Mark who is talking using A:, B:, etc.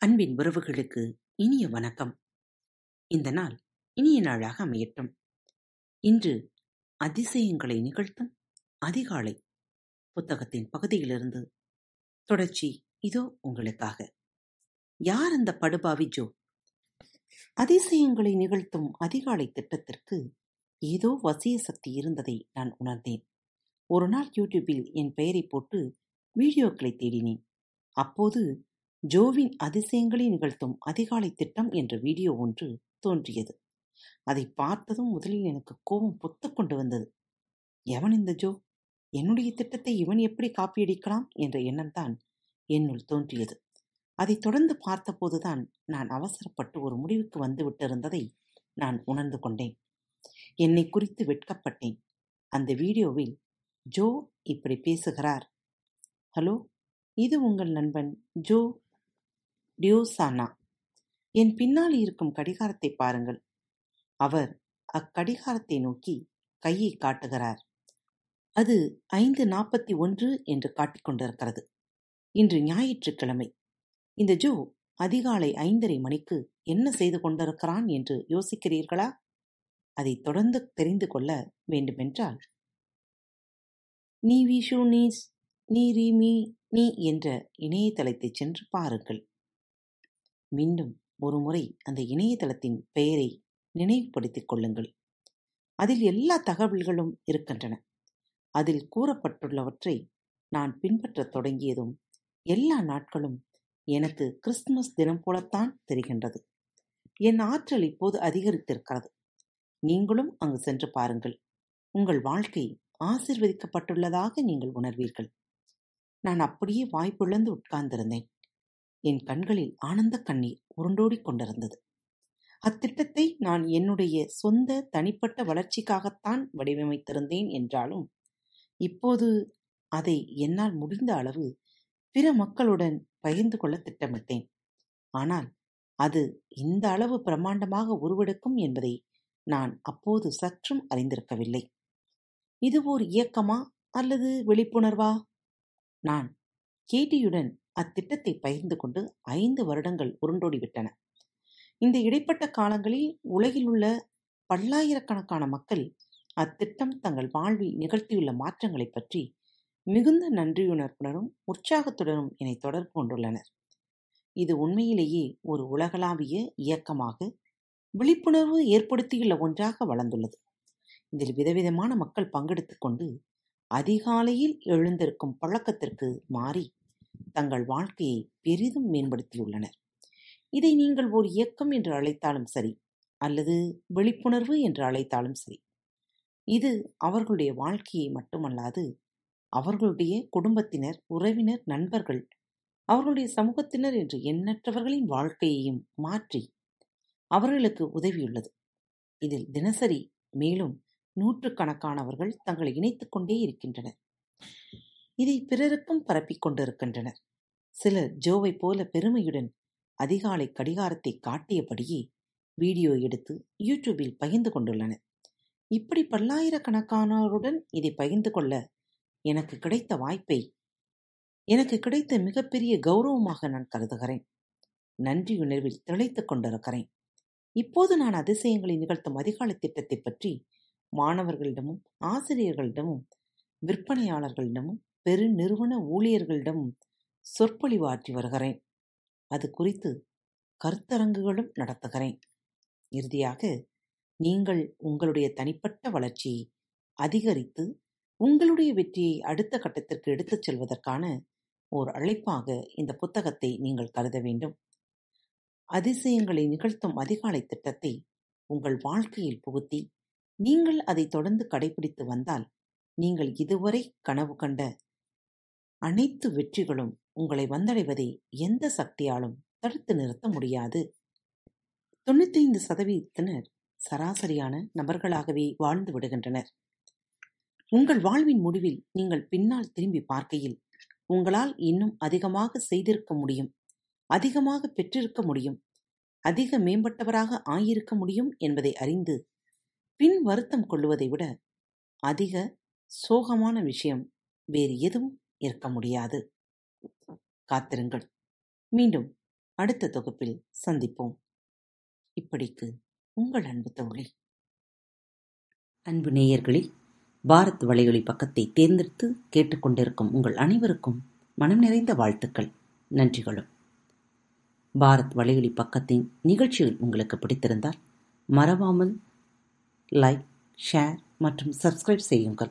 A: அன்பின் உறவுகளுக்கு இனிய வணக்கம். இந்த நாள் இனிய நாளாக அமையட்டும். இன்று அதிசயங்களை நிகழ்த்தும் அதிகாலை புத்தகத்தின் பகுதியிலிருந்து தொடர்ச்சி இதோ உங்களுக்காக. யார் அந்த படுபாவி ஜோ? அதிசயங்களை நிகழ்த்தும் அதிகாலை திட்டத்திற்கு ஏதோ வசிய சக்தி இருந்ததை நான் உணர்ந்தேன். ஒரு நாள் யூடியூபில் என் பெயரை போட்டு வீடியோக்களை தேடினேன். அப்போது ஜோவின் அதிசயங்களை நிகழ்த்தும் அதிகாலை திட்டம் என்ற வீடியோ ஒன்று தோன்றியது. அதை பார்த்ததும் முதலில் எனக்கு கோபம் பொத்துக் கொண்டு வந்தது. எவன் இந்த ஜோ? என்னுடைய திட்டத்தை இவன் எப்படி காப்பியடிக்கலாம்? என்ற எண்ணம் தான் என்னுள் தோன்றியது. அதைத் தொடர்ந்து பார்த்தபோதுதான் நான் அவசரப்பட்டு ஒரு முடிவுக்கு வந்து விட்டிருந்ததை நான் உணர்ந்து கொண்டேன். என்னை குறித்து வெட்கப்பட்டேன். அந்த வீடியோவில் ஜோ இப்படி பேசுகிறார். ஹலோ இது உங்கள் நண்பன் ஜோ டியோசானா. என் பின்னால் இருக்கும் கடிகாரத்தை பாருங்கள். அவர் அக்கடிகாரத்தை நோக்கி கையை காட்டுகிறார். அது ஐந்து நாற்பத்தி ஒன்று என்று காட்டிக்கொண்டிருக்கிறது இன்று ஞாயிற்றுக்கிழமை. இந்த ஜோ அதிகாலை ஐந்தரை மணிக்கு என்ன செய்து கொண்டிருக்கிறான் என்று யோசிக்கிறீர்களா? அதை தொடர்ந்து தெரிந்து கொள்ள வேண்டுமென்றால் நீ விஷு நீஸ் நீ ரீமி நீ என்ற இணையதளத்தை சென்று பாருங்கள். மீண்டும் ஒருமுறை அந்த இணையதளத்தின் பெயரை நினைவுபடுத்திக் கொள்ளுங்கள். அதில் எல்லா தகவல்களும் இருக்கின்றன. அதில் கூறப்பட்டுள்ளவற்றை நான் பின்பற்றத் தொடங்கியதும் எல்லா நாட்களும் எனக்கு கிறிஸ்துமஸ் தினம் போலத்தான் தெரிகின்றது. என் ஆற்றல் இப்போது அதிகரித்திருக்கிறது. நீங்களும் அங்கு சென்று பாருங்கள். உங்கள் வாழ்க்கை ஆசிர்வதிக்கப்பட்டுள்ளதாக நீங்கள் உணர்வீர்கள். நான் அப்படியே வாய்ப்புழந்து உட்கார்ந்திருந்தேன். என் கண்களில் ஆனந்த கண்ணீர் உருண்டோடிக் கொண்டிருந்தது. அத்திட்டத்தை நான் என்னுடைய சொந்த தனிப்பட்ட வளர்ச்சிக்காகத்தான் வடிவமைத்திருந்தேன் என்றாலும் இப்போது அதை என்னால் முடிந்த அளவு பிற மக்களுடன் பகிர்ந்து கொள்ள திட்டமிட்டேன். ஆனால் அது இந்த அளவு பிரமாண்டமாக உருவெடுக்கும் என்பதை நான் அப்போது சற்றும் அறிந்திருக்கவில்லை. இது ஓர் இயக்கமா அல்லது விழிப்புணர்வா? நான் கேட்டியுடன் அத்திட்டத்தை பகிர்ந்து கொண்டு ஐந்து வருடங்கள் உருண்டோடிவிட்டன இந்த இடைப்பட்ட காலங்களில் உலகில் உள்ள பல்லாயிரக்கணக்கான மக்கள் அத்திட்டம் தங்கள் வாழ்வில் நிகழ்த்தியுள்ள மாற்றங்களைப் பற்றி மிகுந்த நன்றியுணர்வுடனும் உற்சாகத்துடனும் என்னை தொடர்பு கொண்டுள்ளனர். இது உண்மையிலேயே ஒரு உலகளாவிய இயக்கமாக விழிப்புணர்வு ஏற்படுத்தியுள்ள ஒன்றாக வளர்ந்துள்ளது. இதில் விதவிதமான மக்கள் பங்கெடுத்துக்கொண்டு அதிகாலையில் எழுந்திருக்கும் பழக்கத்திற்கு மாறி தங்கள் வாழ்க்கையை பெரிதும் மேம்படுத்தியுள்ளனர். இதை நீங்கள் ஒரு இயக்கம் என்று அழைத்தாலும் சரி அல்லது விழிப்புணர்வு என்று அழைத்தாலும் சரி இது அவர்களுடைய வாழ்க்கையை மட்டுமல்லாது அவர்களுடைய குடும்பத்தினர் உறவினர் நண்பர்கள் அவர்களுடைய சமூகத்தினர் என்று எண்ணற்றவர்களின் வாழ்க்கையையும் மாற்றி அவர்களுக்கு உதவியுள்ளது. இதில் தினசரி மேலும் நூற்றுக்கணக்கானவர்கள் தங்களை இணைத்துக் கொண்டே இருக்கின்றனர். இதை பிறருக்கும் பரப்பிக் கொண்டிருக்கின்றனர். சிலர் ஜோவை போல பெருமையுடன் அதிகாலை கடிகாரத்தை காட்டியபடியே வீடியோ எடுத்து யூடியூபில் பகிர்ந்து கொண்டுள்ளனர். இப்படி பல்லாயிரக்கணக்கானோருடன் இதை பகிர்ந்து கொள்ள எனக்கு கிடைத்த வாய்ப்பை எனக்கு கிடைத்த மிகப்பெரிய கௌரவமாக நான் கருதுகிறேன். நன்றியுணர்வில் திளைத்துக் கொண்டிருக்கிறேன். இப்போது நான் அதிசயங்களை நிகழ்த்தும் அதிகாலை திட்டத்தை பற்றி மாணவர்களிடமும் ஆசிரியர்களிடமும் விற்பனையாளர்களிடமும் பெருநிறுவன ஊழியர்களிடம் சொற்பொழிவாற்றி வருகிறேன். அது குறித்து கருத்தரங்குகளும் நடத்துகிறேன். இறுதியாக நீங்கள் உங்களுடைய தனிப்பட்ட வளர்ச்சியை அதிகரித்து உங்களுடைய வெற்றியை அடுத்த கட்டத்திற்கு எடுத்துச் செல்வதற்கான ஓர் அழைப்பாக இந்த புத்தகத்தை நீங்கள் கருத வேண்டும். அதிசயங்களை நிகழ்த்தும் அதிகாலை திட்டத்தை உங்கள் வாழ்க்கையில் புகுத்தி நீங்கள் அதை தொடர்ந்து கடைபிடித்து வந்தால் நீங்கள் இதுவரை கனவு கண்ட அனைத்து வெற்றிகளும் உங்களை வந்தடைவதை எந்த சக்தியாலும் தடுத்து நிறுத்த முடியாது. தொண்ணூத்தி ஐந்து சதவீதத்தினர் சராசரியான நபர்களாகவே வாழ்ந்து விடுகின்றனர். உங்கள் வாழ்வின் முடிவில் நீங்கள் பின்னால் திரும்பி பார்க்கையில் உங்களால் இன்னும் அதிகமாக செய்திருக்க முடியும் அதிகமாக பெற்றிருக்க முடியும் அதிக மேம்பட்டவராக ஆயிருக்க முடியும் என்பதை அறிந்து பின் வருத்தம் கொள்ளுவதை விட அதிக சோகமான விஷயம் வேறு எதுவும் இருக்க முடியாது. காத்திருங்கள். மீண்டும் அடுத்த தொகுப்பில் சந்திப்போம். இப்படிக்கு உங்கள் அன்பு தோழி. அன்பு நேயர்களில் பாரத் வலையொலி பக்கத்தை தேர்ந்தெடுத்து கேட்டுக்கொண்டிருக்கும் உங்கள் அனைவருக்கும் மனம் நிறைந்த வாழ்த்துக்கள். நன்றிகளும். பாரத் வலையொலி பக்கத்தின் நிகழ்ச்சிகள் உங்களுக்கு பிடித்திருந்தால் மறவாமல் லைக் ஷேர் மற்றும் சப்ஸ்கிரைப் செய்யுங்கள்.